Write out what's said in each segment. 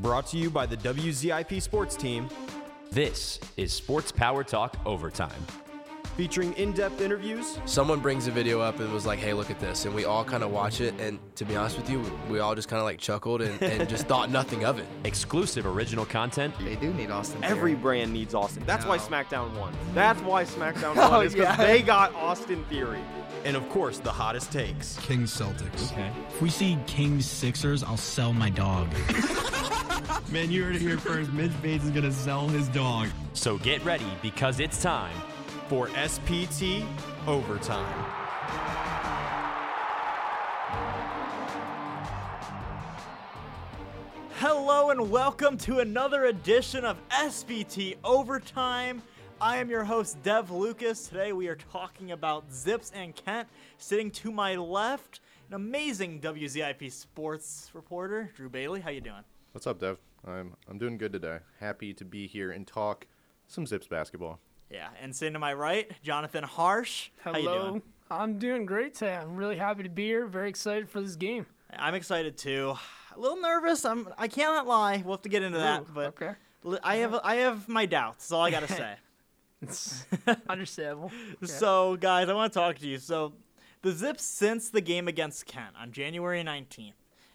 Brought to you by the WZIP Sports Team, This is Sports Power Talk Overtime. featuring in depth interviews, someone brings a video up and was like, "Hey, look at this," and we all kind of watch it. And to be honest with you, we all just kind of like chuckled and, and just thought nothing of it. Exclusive original content, They do need Austin. every Theory. brand needs Austin. That's why SmackDown won. That's why SmackDown Oh, won, is because yeah. they got Austin Theory. And of course, the hottest takes. Kings Celtics. Okay. If we see Kings Sixers, I'll sell my dog. Man, you heard it here first. Mitch Bates is gonna sell his dog. so get ready because it's time. for SPT Overtime. Hello and welcome to another edition of SPT Overtime. I am your host, Dev Lucas. Today we are talking about Zips and Kent. Sitting to my left, an amazing WZIP sports reporter, Drew Bailey. How you doing? What's up, Dev? I'm I'm doing good today. Happy to be here and talk some Zips basketball. Yeah, and sitting to my right, Jonathan Harsh. How you doing? I'm doing great today. I'm really happy to be here. Very excited for this game. I'm excited too. A little nervous. I'm. I cannot lie. We'll have to get into that, Ooh, but okay. li- I have I have my doubts. That's all I gotta say. It's understandable. So, guys, I want to talk to you. So, the Zips, since the game against Kent on January 19th,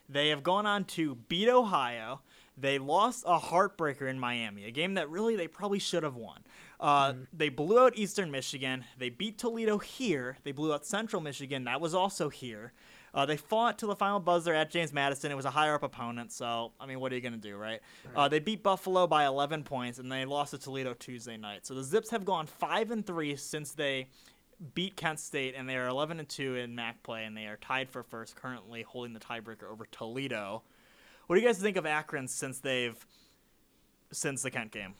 they have gone on to beat Ohio. They lost a heartbreaker in Miami, a game that really they probably should have won. Uh, They blew out Eastern Michigan. They beat Toledo here. They blew out Central Michigan. That was also here. Uh, they fought to the final buzzer at James Madison. It was a higher up opponent, so I mean, what are you gonna do, right? Uh, they beat Buffalo by 11 points, and they lost to Toledo Tuesday night. So the Zips have gone five and three since they beat Kent State, and they are 11 and two in MAC play, and they are tied for first, currently holding the tiebreaker over Toledo. What do you guys think of Akron since they've since the Kent game?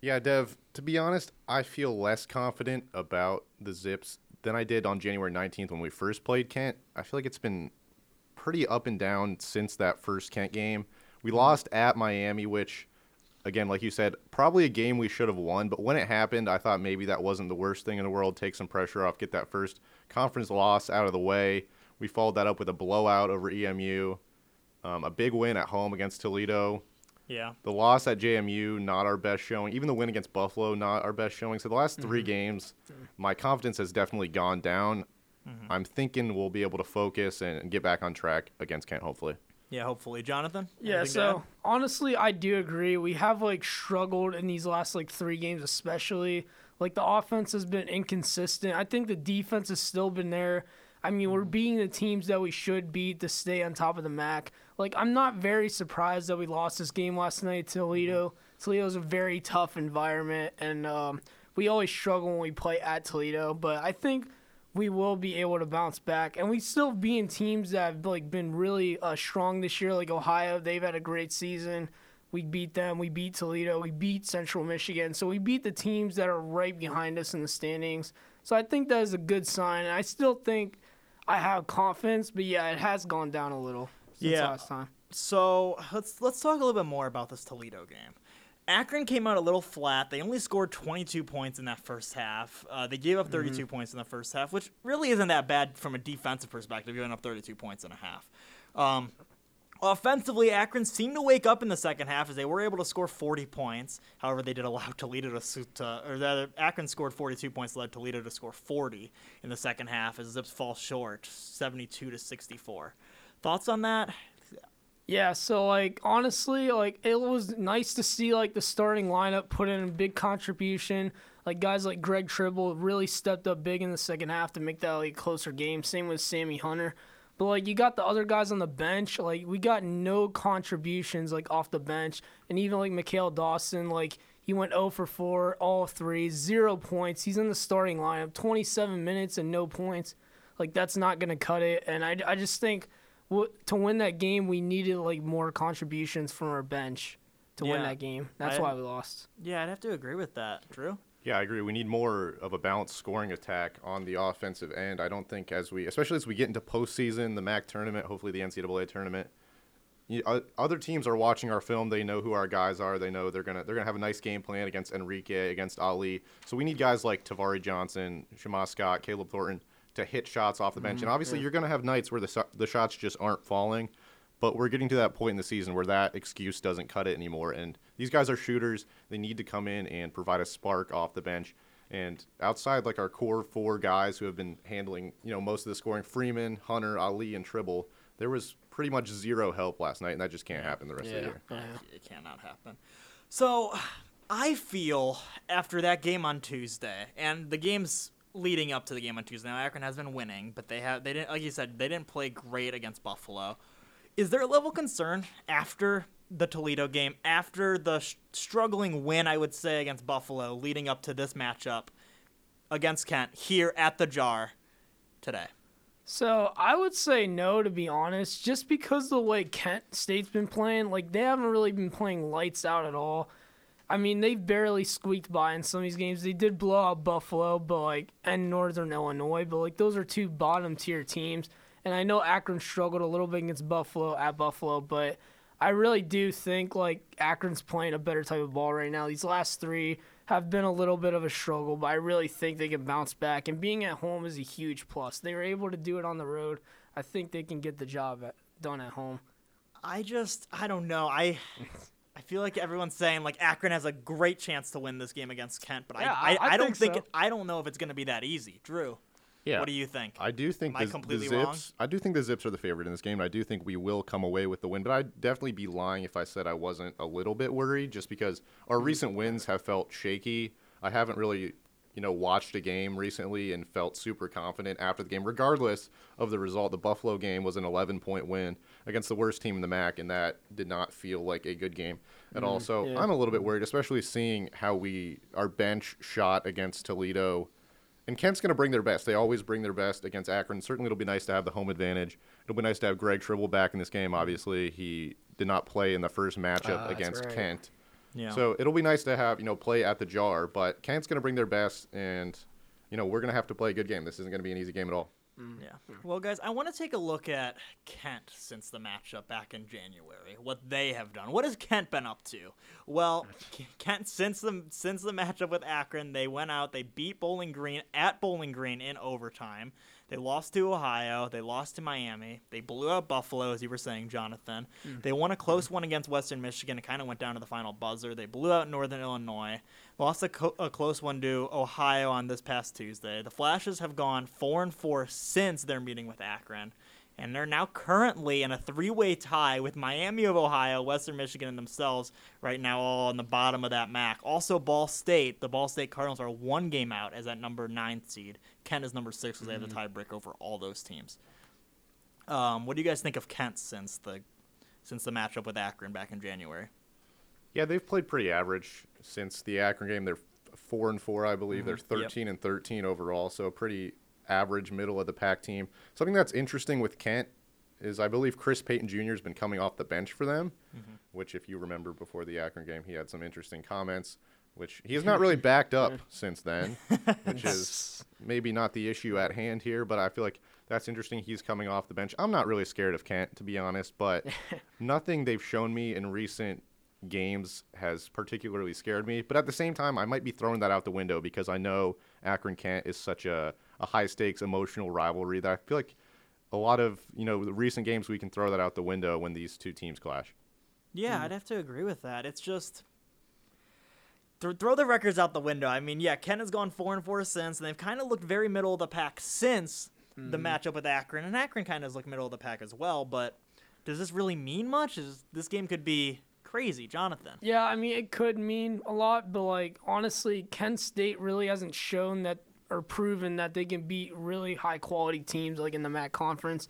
Yeah, Dev. To be honest, I feel less confident about the Zips than I did on January 19th when we first played Kent. I feel like it's been pretty up and down since that first Kent game. We lost at Miami, which, again, like you said, probably a game we should have won. But when it happened, I thought maybe that wasn't the worst thing in the world. Take some pressure off, get that first conference loss out of the way. We followed that up with a blowout over EMU, um, a big win at home against Toledo. Yeah. The loss at JMU, not our best showing. Even the win against Buffalo, not our best showing. So the last 3 games, my confidence has definitely gone down. I'm thinking we'll be able to focus and, and get back on track against Kent, hopefully. Yeah, hopefully, Jonathan. Yeah, so honestly, I do agree. We have like struggled in these last like three games, especially. Like the offense has been inconsistent. I think the defense has still been there. I mean, we're beating the teams that we should beat to stay on top of the MAC. Like, I'm not very surprised that we lost this game last night to Toledo. Toledo's a very tough environment, and um, we always struggle when we play at Toledo. But I think we will be able to bounce back, and we still be in teams that have like been really uh, strong this year, like Ohio. They've had a great season. We beat them. We beat Toledo. We beat Central Michigan. So we beat the teams that are right behind us in the standings. So I think that is a good sign. And I still think I have confidence, but yeah, it has gone down a little since Yeah. last time. So let's let's talk a little bit more about this Toledo game. Akron came out a little flat. They only scored 22 points in that first half. Uh, they gave up 32 points in the first half, which really isn't that bad from a defensive perspective, giving up 32 points in a half. Um, offensively, Akron seemed to wake up in the second half as they were able to score 40 points. However, they did allow Toledo to, to or rather, Akron scored 42 points, led Toledo to score 40 in the second half as Zips fall short, 72 to 64. Thoughts on that? Yeah, so like honestly, like it was nice to see like the starting lineup put in a big contribution. Like guys like Greg Tribble really stepped up big in the second half to make that like closer game. Same with Sammy Hunter. But like you got the other guys on the bench, like we got no contributions like off the bench, and even like Mikal Dawson, like he went 0 for 4, all three, zero points. He's in the starting lineup, 27 minutes and no points. Like that's not gonna cut it. And I, I just think to win that game, we needed like more contributions from our bench to win that game. That's I- why we lost. Yeah, I'd have to agree with that. Drew? Yeah, I agree. We need more of a balanced scoring attack on the offensive end. I don't think as we, especially as we get into postseason, the MAC tournament, hopefully the NCAA tournament, you, uh, other teams are watching our film. They know who our guys are. They know they're gonna they're gonna have a nice game plan against Enrique, against Ali. So we need guys like Tavari Johnson, Shammah Scott, Caleb Thornton to hit shots off the bench. And mm-hmm. obviously, you're gonna have nights where the the shots just aren't falling. But we're getting to that point in the season where that excuse doesn't cut it anymore. And these guys are shooters. They need to come in and provide a spark off the bench. And outside, like our core four guys who have been handling, you know, most of the scoring, Freeman, Hunter, Ali, and Tribble, there was pretty much zero help last night, and that just can't happen the rest of the year. It cannot happen. So I feel after that game on Tuesday and the games leading up to the game on Tuesday, now Akron has been winning, but they have they didn't like you said they didn't play great against Buffalo. Is there a level of concern after the Toledo game, after the sh- struggling win I would say against Buffalo, leading up to this matchup against Kent here at the Jar today? So I would say no, to be honest, just because the way Kent State's been playing, like they haven't really been playing lights out at all. I mean, they barely squeaked by in some of these games. They did blow out Buffalo, but like and Northern Illinois, but like those are two bottom tier teams. And I know Akron struggled a little bit against Buffalo at Buffalo, but I really do think like Akron's playing a better type of ball right now. These last three have been a little bit of a struggle, but I really think they can bounce back. And being at home is a huge plus. They were able to do it on the road. I think they can get the job at, done at home. I just I don't know. I I feel like everyone's saying like Akron has a great chance to win this game against Kent, but Yeah, I, I, I- I I don't think think so. it, I don't know if it's going to be that easy. Drew, Yeah. what do you think? I do think Am I the, the Zips. wrong? I do think the Zips are the favorite in this game. and I do think we will come away with the win. But I'd definitely be lying if I said I wasn't a little bit worried, just because our Mm-hmm. recent wins have felt shaky. I haven't really, you know, watched a game recently and felt super confident after the game, regardless of the result. The Buffalo game was an 11 point win against the worst team in the MAC, and that did not feel like a good game at all. Mm, so yeah. I'm a little bit worried, especially seeing how we our bench shot against Toledo. And Kent's going to bring their best. They always bring their best against Akron. Certainly, it'll be nice to have the home advantage. It'll be nice to have Greg Tribble back in this game. Obviously, he did not play in the first matchup ah, that's against right. Kent. Yeah. So it'll be nice to have you know play at the jar. But Kent's going to bring their best, and you know we're going to have to play a good game. This isn't going to be an easy game at all. Mm-hmm. Yeah. Well, guys, I want to take a look at Kent since the matchup back in January. What they have done. What has Kent been up to? Well, Kent since the since the matchup with Akron, they went out, they beat Bowling Green at Bowling Green in overtime. They lost to Ohio. They lost to Miami. They blew out Buffalo, as you were saying, Jonathan. Mm. They won a close mm. one against Western Michigan. It kind of went down to the final buzzer. They blew out Northern Illinois. Lost a, co- a close one to Ohio on this past Tuesday. The Flashes have gone four and four since their meeting with Akron, and they're now currently in a three-way tie with Miami of Ohio, Western Michigan, and themselves right now, all on the bottom of that MAC. Also, Ball State. The Ball State Cardinals are one game out as that number nine seed. Kent is number six, because they have the tiebreak over all those teams. Um, what do you guys think of Kent since the since the matchup with Akron back in January? Yeah, they've played pretty average since the Akron game. They're four and four, I believe. Mm-hmm. They're Yep. 13 and 13 overall, so a pretty average middle of the pack team. Something that's interesting with Kent is I believe Chris Payton Jr. has been coming off the bench for them, mm-hmm. which, if you remember before the Akron game, he had some interesting comments, which he has not really backed up since then, which is maybe not the issue at hand here, but I feel like that's interesting. He's coming off the bench. I'm not really scared of Kent, to be honest, but nothing they've shown me in recent games has particularly scared me. But at the same time, I might be throwing that out the window because I know Akron Kent is such a, a high stakes emotional rivalry that I feel like a lot of you know the recent games we can throw that out the window when these two teams clash. Yeah, hmm. I'd have to agree with that. It's just th- throw the records out the window. I mean, yeah, Ken has gone four and four since, and they've kind of looked very middle of the pack since the hmm. matchup with Akron, and Akron kind of has looked middle of the pack as well. But does this really mean much? Is this game could be crazy, Jonathan? Yeah, I mean, it could mean a lot, but like honestly, Kent State really hasn't shown that or proven that they can beat really high quality teams like in the MAC conference.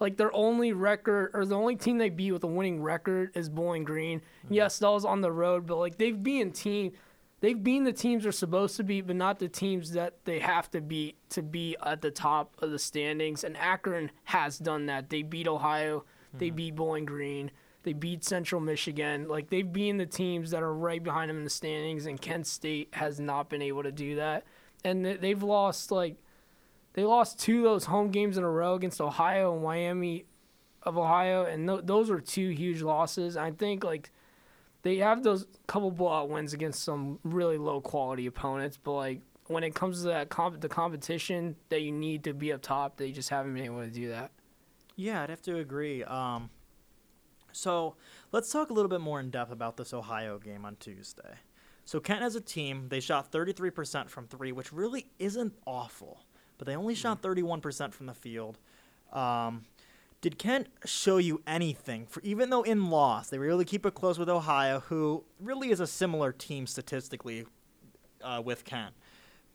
Like their only record or the only team they beat with a winning record is Bowling Green. Mm-hmm. Yes, that was on the road, but like they've been team they've been the teams they're supposed to beat, but not the teams that they have to beat to be at the top of the standings. And Akron has done that. They beat Ohio, they mm-hmm. beat Bowling Green, they beat Central Michigan. Like they've beaten the teams that are right behind them in the standings, and Kent State has not been able to do that. And they- they've lost like they lost two of those home games in a row against Ohio and Miami of Ohio, and th- those are two huge losses. I think like they have those couple blowout wins against some really low quality opponents, but like when it comes to that comp- the competition that you need to be up top, they just haven't been able to do that. Yeah, I'd have to agree. Um, So let's talk a little bit more in depth about this Ohio game on Tuesday. So Kent as a team, they shot 33% from three, which really isn't awful, but they only shot 31% from the field. Um, did Kent show you anything? For even though in loss, they were able to keep it close with Ohio, who really is a similar team statistically uh, with Kent.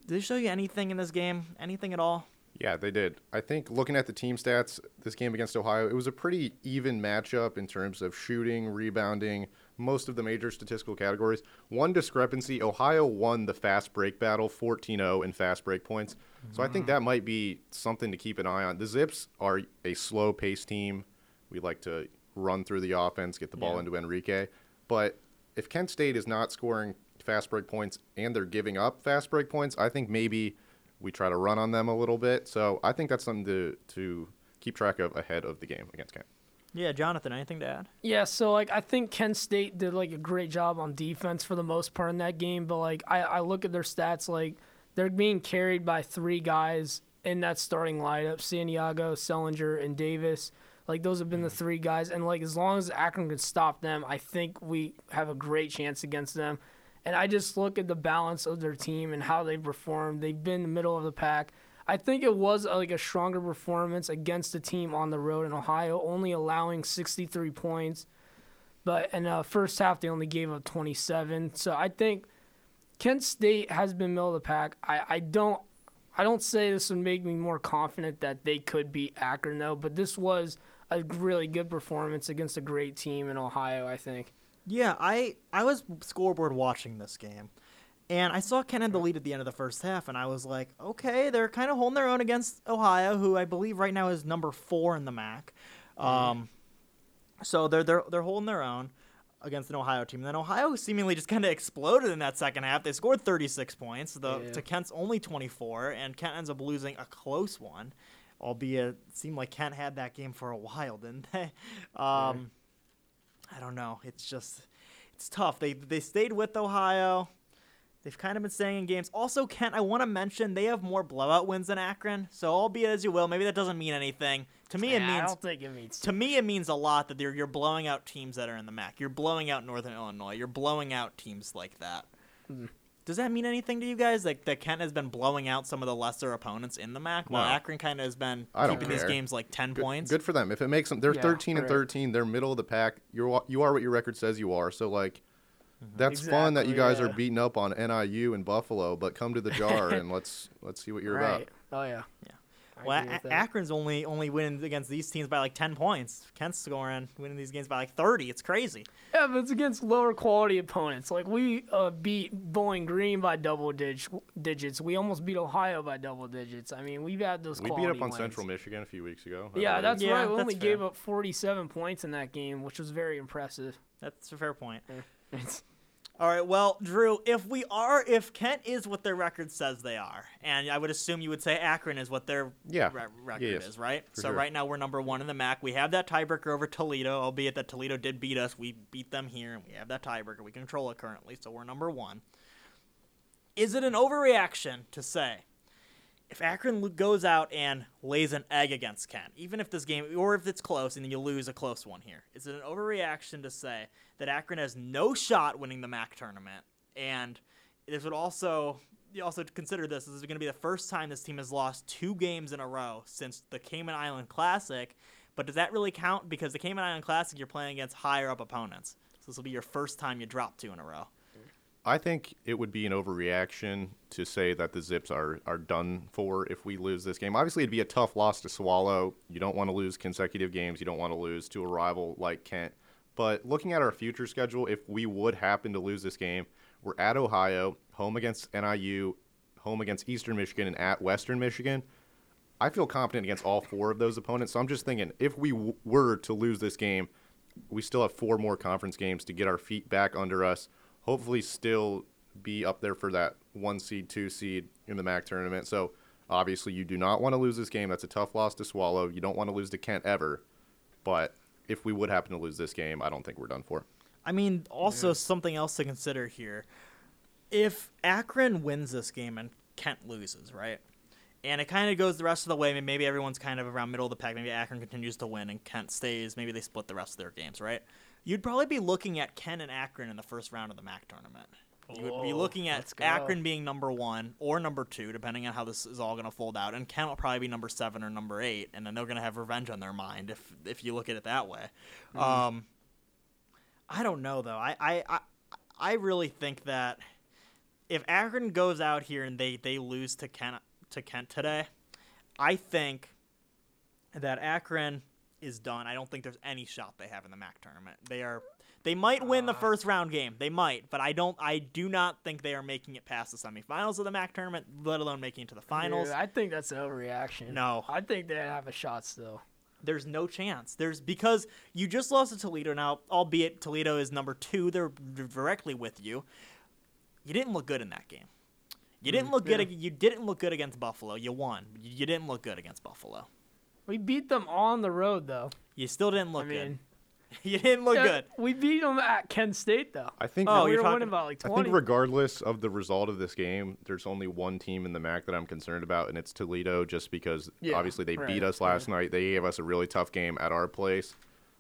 Did they show you anything in this game? Anything at all? Yeah, they did. I think looking at the team stats, this game against Ohio, it was a pretty even matchup in terms of shooting, rebounding, most of the major statistical categories. One discrepancy Ohio won the fast break battle 14 0 in fast break points. So I think mm. that might be something to keep an eye on. The Zips are a slow paced team. We like to run through the offense, get the ball Yeah. into Enrique. But if Kent State is not scoring fast break points and they're giving up fast break points, I think maybe we try to run on them a little bit. So I think that's something to, to keep track of ahead of the game against Kent. Yeah, Jonathan, anything to add? Yeah, so like I think Kent State did like a great job on defense for the most part in that game, but like I, I look at their stats like they're being carried by three guys in that starting lineup: Santiago, Sullinger, and Davis. Like those have been the mm-hmm. three guys, and like as long as Akron can stop them, I think we have a great chance against them. And I just look at the balance of their team and how they've performed. They've been in the middle of the pack. I think it was uh, like a stronger performance against the team on the road in Ohio, only allowing 63 points. But in the first half, they only gave up 27. So I think Kent State has been middle of the pack. I, I don't I don't say this would make me more confident that they could beat Akron though, but this was a really good performance against a great team in Ohio. I think. Yeah, I I was scoreboard watching this game, and I saw Kent the lead at the end of the first half, and I was like, okay, they're kind of holding their own against Ohio, who I believe right now is number four in the MAC. Um, so they're they're they're holding their own against an Ohio team. And then Ohio seemingly just kind of exploded in that second half. They scored 36 points the, Yeah. to Kent's only 24, and Kent ends up losing a close one. Albeit, it seemed like Kent had that game for a while, didn't they? Um, I don't know. It's just it's tough. They they stayed with Ohio. They've kind of been staying in games. Also, Kent, I want to mention they have more blowout wins than Akron. So, albeit as you will, maybe that doesn't mean anything. To me, it Yeah, I means don't think it means. to me it means a lot that you're you're blowing out teams that are in the MAC. You're blowing out Northern Illinois. You're blowing out teams like that. Hmm. Does that mean anything to you guys? Like that Kent has been blowing out some of the lesser opponents in the MAC, while No. Akron kind of has been I keeping these games like ten Good, points. good for them. If it makes them, they're Yeah, 13 and right. 13. They're middle of the pack. You're you are what your record says you are. So like, mm-hmm. that's fun that you Exactly, guys are beating up on NIU and Buffalo, but come to the jar and let's let's see what you're right. about. Oh yeah. Yeah. I Well, A- Akron's only only winning against these teams by like ten points. Kent's scoring winning these games by like thirty. It's crazy. Yeah, but it's against lower quality opponents. Like we uh, beat Bowling Green by double dig- digits. We almost beat Ohio by double digits. I mean, we've had those. We beat up on wins. Central Michigan a few weeks ago. I Yeah, believe. that's Yeah, right. We that's only fair. gave up 47 points in that game, which was very impressive. That's a fair point. It's- All right, well, Drew, if we are, if Kent is what their record says they are, and I would assume you would say Akron is what their Yeah. re- record Yes, is, right? so sure. right now we're number one in the MAC. We have that tiebreaker over Toledo, albeit that Toledo did beat us. We beat them here, and we have that tiebreaker. We control it currently, so we're number one. Is it an overreaction to say if Akron goes out and lays an egg against Kent, even if this game, or if it's close and you lose a close one here, is it an overreaction to say that Akron has no shot winning the MAC tournament? And this would also, you also consider this, this is going to be the first time this team has lost two games in a row since the Cayman Island Classic. But does that really count? Because the Cayman Island Classic, you're playing against higher up opponents. So this will be your first time you drop two in a row. I think it would be an overreaction to say that the Zips are, are done for if we lose this game. Obviously, it'd be a tough loss to swallow. You don't want to lose consecutive games. You don't want to lose to a rival like Kent. But looking at our future schedule, if we would happen to lose this game, we're at Ohio, home against NIU, home against Eastern Michigan, and at Western Michigan. I feel confident against all four of those opponents. So I'm just thinking, if we w- were to lose this game, we still have four more conference games to get our feet back under us. Hopefully, still be up there for that one seed, two seed in the MAC tournament. So obviously, you do not want to lose this game. That's a tough loss to swallow. You don't want to lose to Kent ever. But if we would happen to lose this game, I don't think we're done for. I mean, also something else to consider here. If Akron wins this game and Kent loses, right? and it kind of goes the rest of the way. Maybe everyone's kind of around middle of the pack. Maybe Akron continues to win and Kent stays. Maybe they split the rest of their games, right? You'd probably be looking at Kent and Akron in the first round of the MAC tournament. You would be Whoa, looking at let's go. Akron being number one or number two, depending on how this is all going to fold out, and Kent will probably be number seven or number eight, and then they're going to have revenge on their mind if if you look at it that way. Um, I don't know though. I, I I I really think that if Akron goes out here and they they lose to Kent to Kent today, I think that Akron is done. I don't think there's any shot they have in the MAC tournament. They are they might win the uh. first round game. They might, but I don't I do not think they are making it past the semifinals of the MAC tournament, let alone making it to the finals. Dude, I think that's an overreaction. No. I think they have a shot still. There's no chance. There's because you just lost to Toledo now, albeit Toledo is number two. They're directly with you. You didn't look good in that game. You didn't mm, look good. yeah. ag- You didn't look good against Buffalo. You won. You didn't look good against Buffalo. We beat them on the road though. You still didn't look I mean, good. You didn't look yeah, good. We beat them at Kent State though. I think Oh, we you're were talking- winning by like I think regardless of the result of this game, there's only one team in the MAC that I'm concerned about, and it's Toledo, just because Yeah, obviously they right, beat us last night. They gave us a really tough game at our place.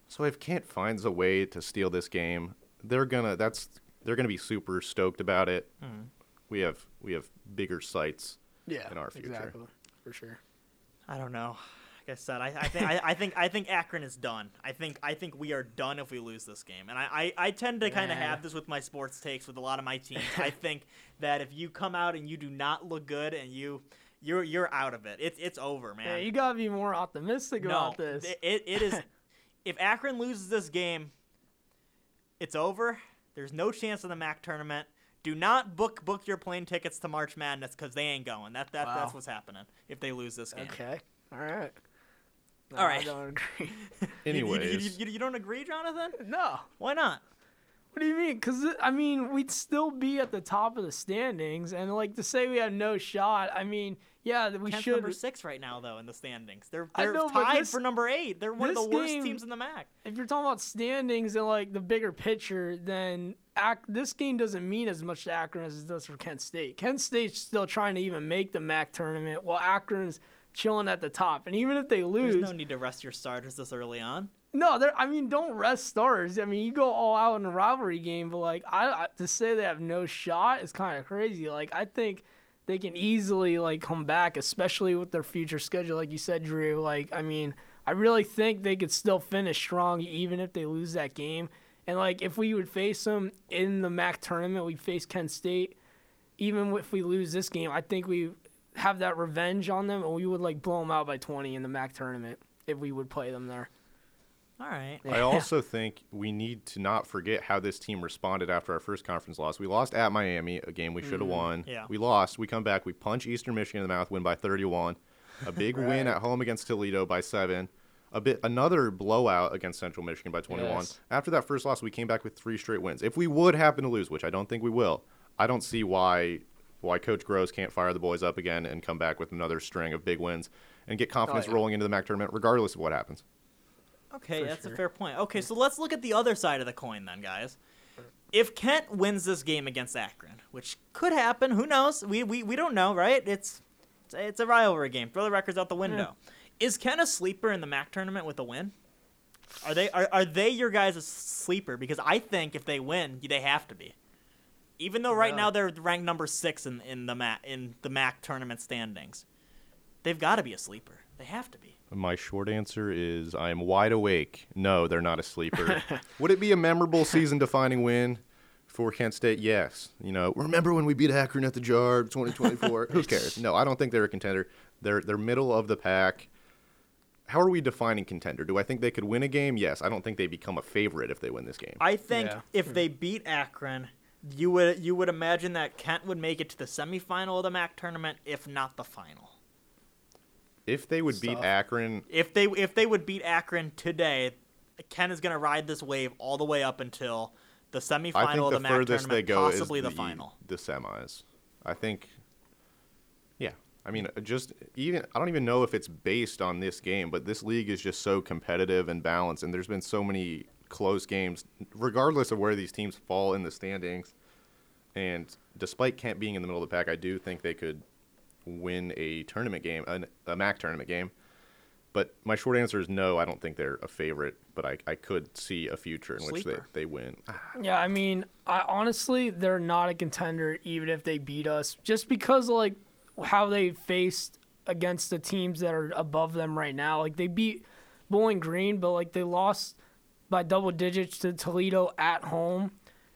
So if Kent finds a way to steal this game, they're gonna that's they're gonna be super stoked about it. Hmm. We have we have bigger sights. yeah, in our future. exactly for sure. I don't know. I said, I, I think I, I think I think Akron is done. I think I think we are done if we lose this game. And I, I, I tend to kind of have this with my sports takes with a lot of my teams. I think that if you come out and you do not look good and you you're you're out of it. It's it's over, man. Yeah, you gotta be more optimistic no, about this. it- it, it is. if Akron loses this game, it's over. There's no chance of the MAC tournament. Do not book book your plane tickets to March Madness because they ain't going. That that that's what's happening if they lose this game. okay, all right. No, All right. I don't agree. You- you- you- Anyways, you, you don't agree, Jonathan? no. Why not? What do you mean? Because I mean, we'd still be at the top of the standings, and like to say we have no shot. I mean, yeah, we Kent's should. number six right now, though, in the standings. They're they're know, tied this- for number eight. They're one of the worst game- teams in the MAC. If you're talking about standings and like the bigger picture, then Ac- this game doesn't mean as much to Akron as it does for Kent State. Kent State's still trying to even make the MAC tournament, while Akron's chilling at the top. And even if they lose, There's no need to rest your starters this early on. No, I mean, don't rest stars. I mean, you go all out in a rivalry game, but like, I, I to say they have no shot is kind of crazy. Like, I think they can easily like come back, especially with their future schedule, like you said, Drew. Like, I mean, I really think they could still finish strong even if they lose that game. And like, if we would face them in the MAC tournament, we face Kent State. Even if we lose this game, I think we have that revenge on them, and we would like blow them out by 20 in the MAC tournament if we would play them there. All right. I also think we need to not forget how this team responded after our first conference loss. We lost at Miami, a game we should have mm-hmm. won. Yeah. We lost. We come back. We punch Eastern Michigan in the mouth, win by 31. A big win at home against Toledo by seven. A bit another blowout against Central Michigan by 21. Yes. After that first loss, we came back with three straight wins. If we would happen to lose, which I don't think we will, I don't see why why Coach Groce can't fire the boys up again and come back with another string of big wins and get confidence yeah. rolling into the MAC tournament, regardless of what happens. Okay, For that's a fair point. Okay, so let's look at the other side of the coin then, guys. If Kent wins this game against Akron, which could happen, who knows? We we, we don't know, right? It's it's a, it's a rivalry game. Throw the records out the window. Is Kent a sleeper in the MAC tournament with a win? Are they are, are they your guys' a sleeper? Because I think if they win, they have to be. Even though right Yeah. now they're ranked number six in, in the MAC in the MAC tournament standings, they've got to be a sleeper. They have to be. My short answer is I am wide awake. No, they're not a sleeper. Would it be a memorable season defining win for Kent State? Yes. You know, remember when we beat Akron at the Jar 2024? Who cares? No, I don't think they're a contender. They're they're middle of the pack. How are we defining contender? Do I think they could win a game? Yes. I don't think they become a favorite if they win this game. I think Yeah. if they beat Akron, you would you would imagine that Kent would make it to the semifinal of the MAC tournament, if not the final. If they would beat Akron, If they if they would beat Akron today, Kent is going to ride this wave all the way up until the semifinal I think of the, the MAC furthest tournament, they go possibly is the, the, final. the semis. I think. Yeah, I mean, uh, just even I don't even know if it's based on this game, but this league is just so competitive and balanced, and there's been so many close games, regardless of where these teams fall in the standings. And despite Kent being in the middle of the pack, I do think they could win a tournament game, an, a MAC tournament game. But my short answer is no. I don't think they're a favorite, but I, I could see a future in which they, they win. Ah. Yeah, I mean, I honestly they're not a contender even if they beat us, just because like how they faced against the teams that are above them right now. Like they beat Bowling Green, but like they lost by double digits to Toledo at home.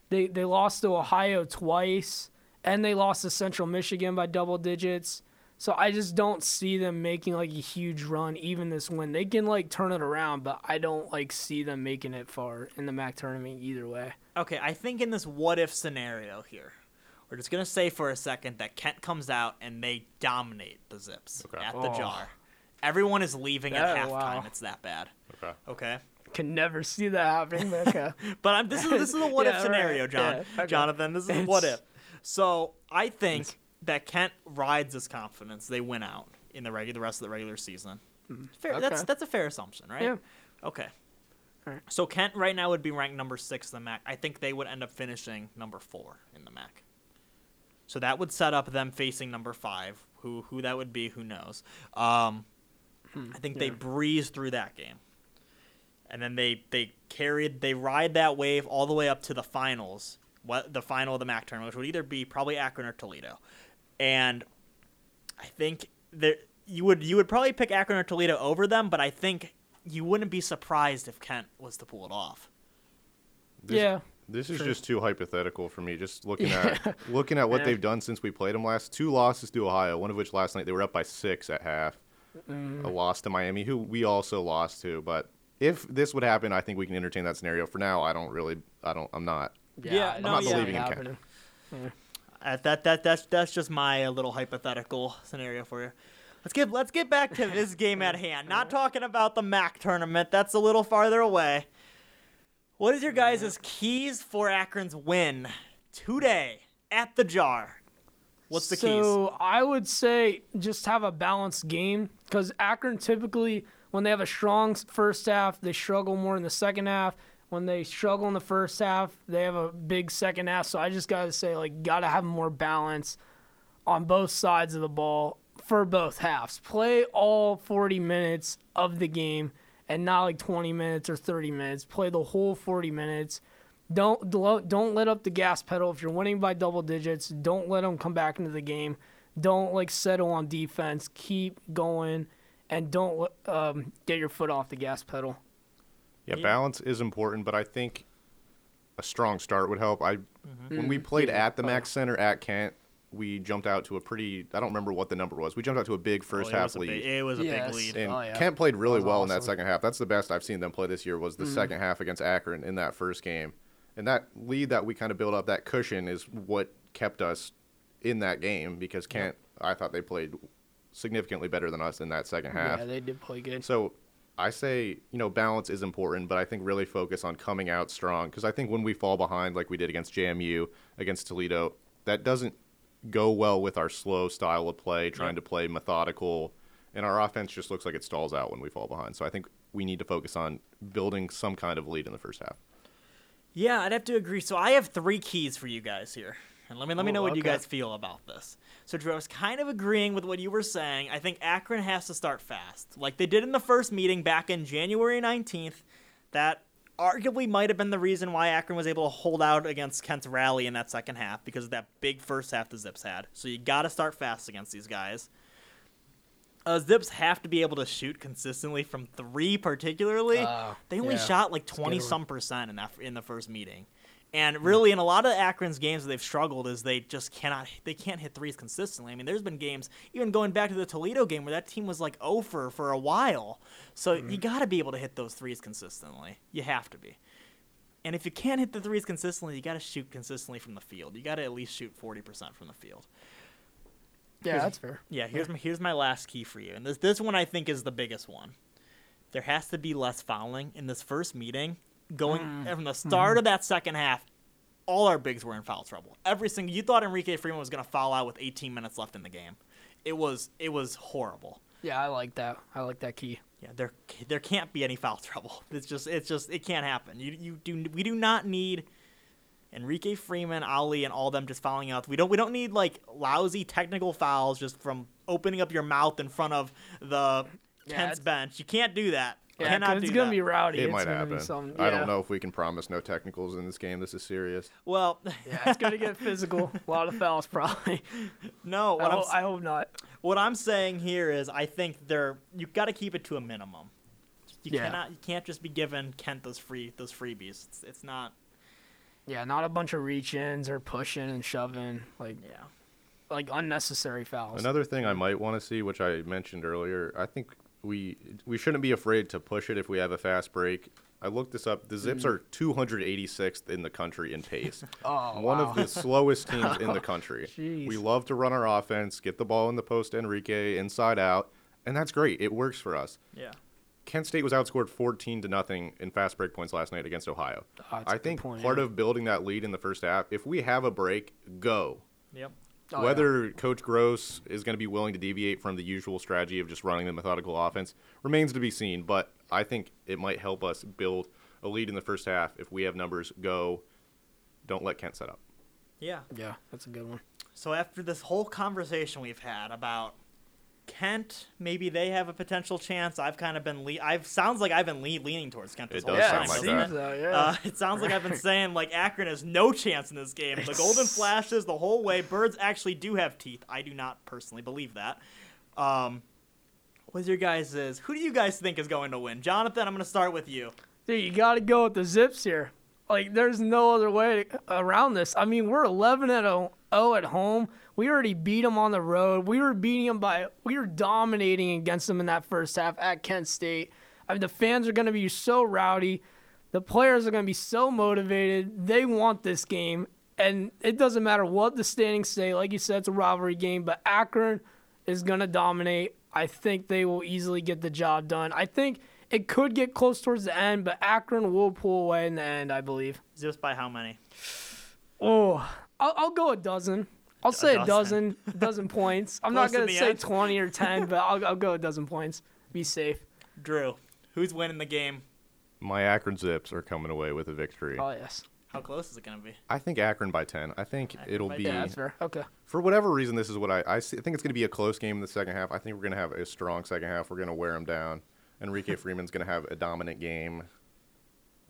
They they lost to Ohio twice, and they lost to Central Michigan by double digits. So I just don't see them making like a huge run even this win. They can like turn it around, but I don't like see them making it far in the MAC tournament either way. Okay, I think in this what if scenario here, we're just gonna say for a second that Kent comes out and they dominate the Zips Okay. at the Oh. jar. Everyone is leaving at Oh, halftime. wow. It's that bad. Okay. Okay. Can never see that happening, but okay. But I'm, this is this is a what if Yeah, right. scenario, John. Yeah, okay. Jonathan, this is a what if. So I think that Kent rides his confidence. They win out in the regular the rest of the regular season. Fair, That's Mm-hmm. Okay. that's a fair assumption, right? Yeah. Okay. So Kent right now would be ranked number six in the MAC. I think they would end up finishing number four in the MAC. So that would set up them facing number five. Who who that would be, who knows? Um, I think they Hmm, breeze through that game, and then they they carried they ride that wave all the way up to the finals. What the final of the MAC tournament, which would either be probably Akron or Toledo, and I think there you would you would probably pick Akron or Toledo over them, but I think you wouldn't be surprised if Kent was to pull it off. This, yeah. This is just too hypothetical for me. Just looking at looking at what they've done since we played them last. Two losses to Ohio. One of which last night they were up by six at half. Mm. A loss to Miami, who we also lost to. But if this would happen, I think we can entertain that scenario. For now, I don't really. I don't. I'm not. Yeah, I no, don't yeah. see it believing in Kent. happening. Uh, that that that's that's just my little hypothetical scenario for you. Let's get let's get back to this game at hand. Not talking about the MAC tournament. That's a little farther away. What is your guys' keys for Akron's win today at the jar? What's the keys? So I would say just have a balanced game because Akron typically, when they have a strong first half, they struggle more in the second half. When they struggle in the first half, they have a big second half. So I just gotta say, like, gotta have more balance on both sides of the ball for both halves. Play all 40 minutes of the game and not like 20 minutes or 30 minutes. Play the whole 40 minutes. Don't don't let up the gas pedal if you're winning by double digits. Don't let them come back into the game. Don't like settle on defense. Keep going, and don't um, get your foot off the gas pedal. Yeah, Yeah. balance is important, but I think a strong start would help. I Mm-hmm. when we played at the MAC Center at Kent, we jumped out to a pretty. I don't remember what the number was. We jumped out to a big Oh, first it half was a lead. big, it was a Yes. big lead. And Oh, yeah. Kent played really That was well in that second half. That's the best I've seen them play this year. Was the Mm. second half against Akron in that first game, and that lead that we kind of built up, that cushion, is what kept us in that game because Kent. I thought they played significantly better than us in that second half. Yeah, they did play good. So I say, you know, balance is important, but I think really focus on coming out strong because I think when we fall behind, like we did against JMU, against Toledo, that doesn't go well with our slow style of play, trying to play methodical, and our offense just looks like it stalls out when we fall behind. So I think we need to focus on building some kind of lead in the first half. Yeah, I'd have to agree. So I have three keys for you guys here. And let me let me know what you guys feel about this. So Drew, I was kind of agreeing with what you were saying. I think Akron has to start fast. Like they did in the first meeting back in January 19th. That arguably might have been the reason why Akron was able to hold out against Kent's rally in that second half because of that big first half the Zips had. So you got to start fast against these guys. Uh, Zips have to be able to shoot consistently from three, particularly. Oh, they only yeah. shot like twenty some percent in that in the first meeting, and really in a lot of Akron's games they've struggled is they just cannot they can't hit threes consistently. I mean, there's been games even going back to the Toledo game where that team was like over for a while. So Mm-hmm. you got to be able to hit those threes consistently. You have to be. And if you can't hit the threes consistently, you got to shoot consistently from the field. You got to at least shoot 40% from the field. yeah, that's fair. Yeah, here's my here's my last key for you, and this this one I think is the biggest one. There has to be less fouling in this first meeting. Going mm. from the mm-hmm. start of that second half, all our bigs were in foul trouble. Every single you thought Enrique Freeman was going to foul out with 18 minutes left in the game. It was it was horrible. Yeah, I like that. I like that key. Yeah, there there can't be any foul trouble. It's just it's just it can't happen. You you do we do not need Enrique Freeman, Ali, and all them just fouling out. We don't we don't need like lousy technical fouls just from opening up your mouth in front of the Yeah, Kent's bench. You can't do that. Yeah, 'cause Cannot it's do gonna that. be rowdy. It it's might gonna happen. Be some, I yeah. don't know if we can promise no technicals in this game. This is serious. Well, Yeah, it's gonna get physical. A lot of fouls, probably. no. I, What I'm, hope, I hope not. what I'm saying here is, I think they're you got to keep it to a minimum. You Yeah. cannot. You can't just be giving Kent those free those freebies. It's, it's not. Yeah, not a bunch of reach-ins or pushing and shoving, like Yeah. like unnecessary fouls. Another thing I might want to see, which I mentioned earlier, I think we we shouldn't be afraid to push it if we have a fast break. I looked this up. The Zips mm. are 286th in the country in pace. oh, One wow. of the slowest teams in the country. Jeez. We love to run our offense, get the ball in the post Enrique, inside out, and that's great. It works for us. Yeah. Kent State was outscored 14 to nothing in fast break points last night against Ohio. Oh, I think point, part yeah. of building that lead in the first half, if we have a break, go. Yep. Oh, yeah. Whether Coach Groce is going to be willing to deviate from the usual strategy of just running the methodical offense remains to be seen, but I think it might help us build a lead in the first half if we have numbers go. Don't let Kent set up. Yeah. Yeah, that's a good one. So after this whole conversation we've had about Kent, maybe they have a potential chance. I've kind of been le- I've sounds like I've been le- leaning towards Kent this It whole does time. sound like doesn't that. it? Yeah. Uh, it sounds like I've been saying like Akron has no chance in this game. The Golden Flashes the whole way. Birds actually do have teeth. I do not personally believe that. Um, what's your guys' is? Who do you guys think is going to win? Jonathan, I'm going to start with you. Dude, you got to go with the Zips here. Like, there's no other way around this. I mean, we're 11 at 0 at home. We already beat them on the road. We were beating them by, we were dominating against them in that first half at Kent State. I mean, the fans are going to be so rowdy. The players are going to be so motivated. They want this game. And it doesn't matter what the standings say. Like you said, it's a rivalry game, but Akron is going to dominate. I think they will easily get the job done. I think it could get close towards the end, but Akron will pull away in the end, I believe. Just by how many? Oh, I'll, I'll go a dozen. I'll say a dozen. dozen, dozen points. I'm Close not gonna say end? 20 or 10, but I'll, I'll go a dozen points. Be safe. Drew, who's winning the game? My Akron Zips are coming away with a victory. Oh yes. How close is it going to be? I think Akron by 10. I think it'll be, Yeah, that's fair. Okay. for whatever reason, this is what I, I, see, I think it's going to be a close game in the second half. I think we're going to have a strong second half. We're going to wear them down. Enrique Freeman's going to have a dominant game.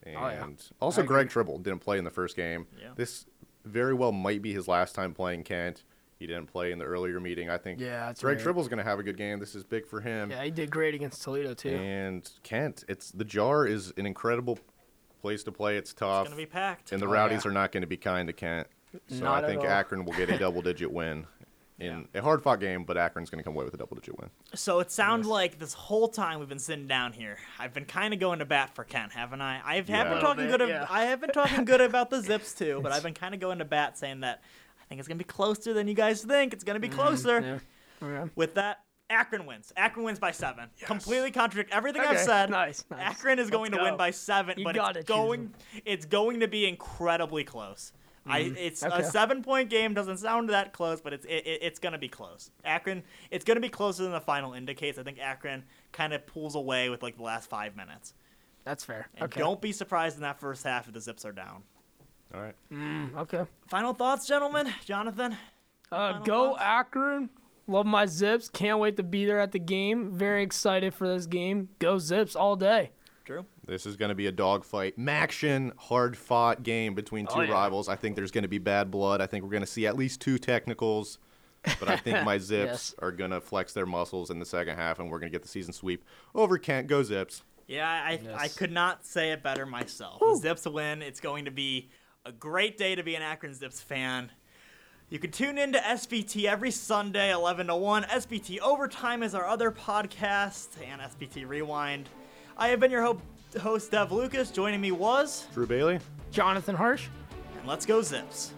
And Oh, yeah. also, I Greg Tribble didn't play in the first game. Yeah. This very well might be his last time playing Kent. He didn't play in the earlier meeting. I think Yeah, that's Greg right. Tribble's going to have a good game. This is big for him. Yeah, he did great against Toledo too. And Kent, it's the jar is an incredible place to play. It's tough. It's going to be packed. and the Oh, Rowdies yeah. are not going to be kind to Kent. So Not I at think all. Akron will get a double digit win in a hard fought game, but Akron's going to come away with a double digit win. So it sounds like this whole time we've been sitting down here, I've been kind of going to bat for Kent, haven't I? I have Yeah. been talking little good. bit, Of. I have been talking good about the Zips too, but I've been kind of going to bat, saying that I think it's gonna be closer than you guys think. It's gonna be closer. Mm, Yeah. Okay. With that, Akron wins. Akron wins by seven. Completely contradict everything I've said. nice, nice. Akron is going Let's to win by seven, You but it's going. It's going to be incredibly close. I, it's Mm-hmm. okay. a seven-point game. Doesn't sound that close, but it's it, it- it's going to be close. Akron, it's going to be closer than the final indicates. I think Akron kind of pulls away with like the last five minutes. That's fair. And okay. don't be surprised in that first half if the Zips are down. All right. Mm, okay. Final thoughts, gentlemen. Jonathan. Uh, go thoughts? Akron. Love my Zips. Can't wait to be there at the game. Very excited for this game. Go Zips all day. Drew. This is going to be a dogfight, MACtion, hard fought game between oh, two Oh, yeah. rivals. I think there's going to be bad blood. I think we're going to see at least two technicals. But I think my Zips Yes. are going to flex their muscles in the second half, and we're going to get the season sweep over Kent. Go Zips. Yeah, I I could not say it better myself. The Zips win. It's going to be a great day to be an Akron Zips fan. You can tune in to SPT every Sunday, 11 to 1. SPT Overtime is our other podcast, and SPT Rewind. I have been your ho- host, Dev Lucas. Joining me was, Drew Bailey. Jonathan Harsh. and let's go Zips.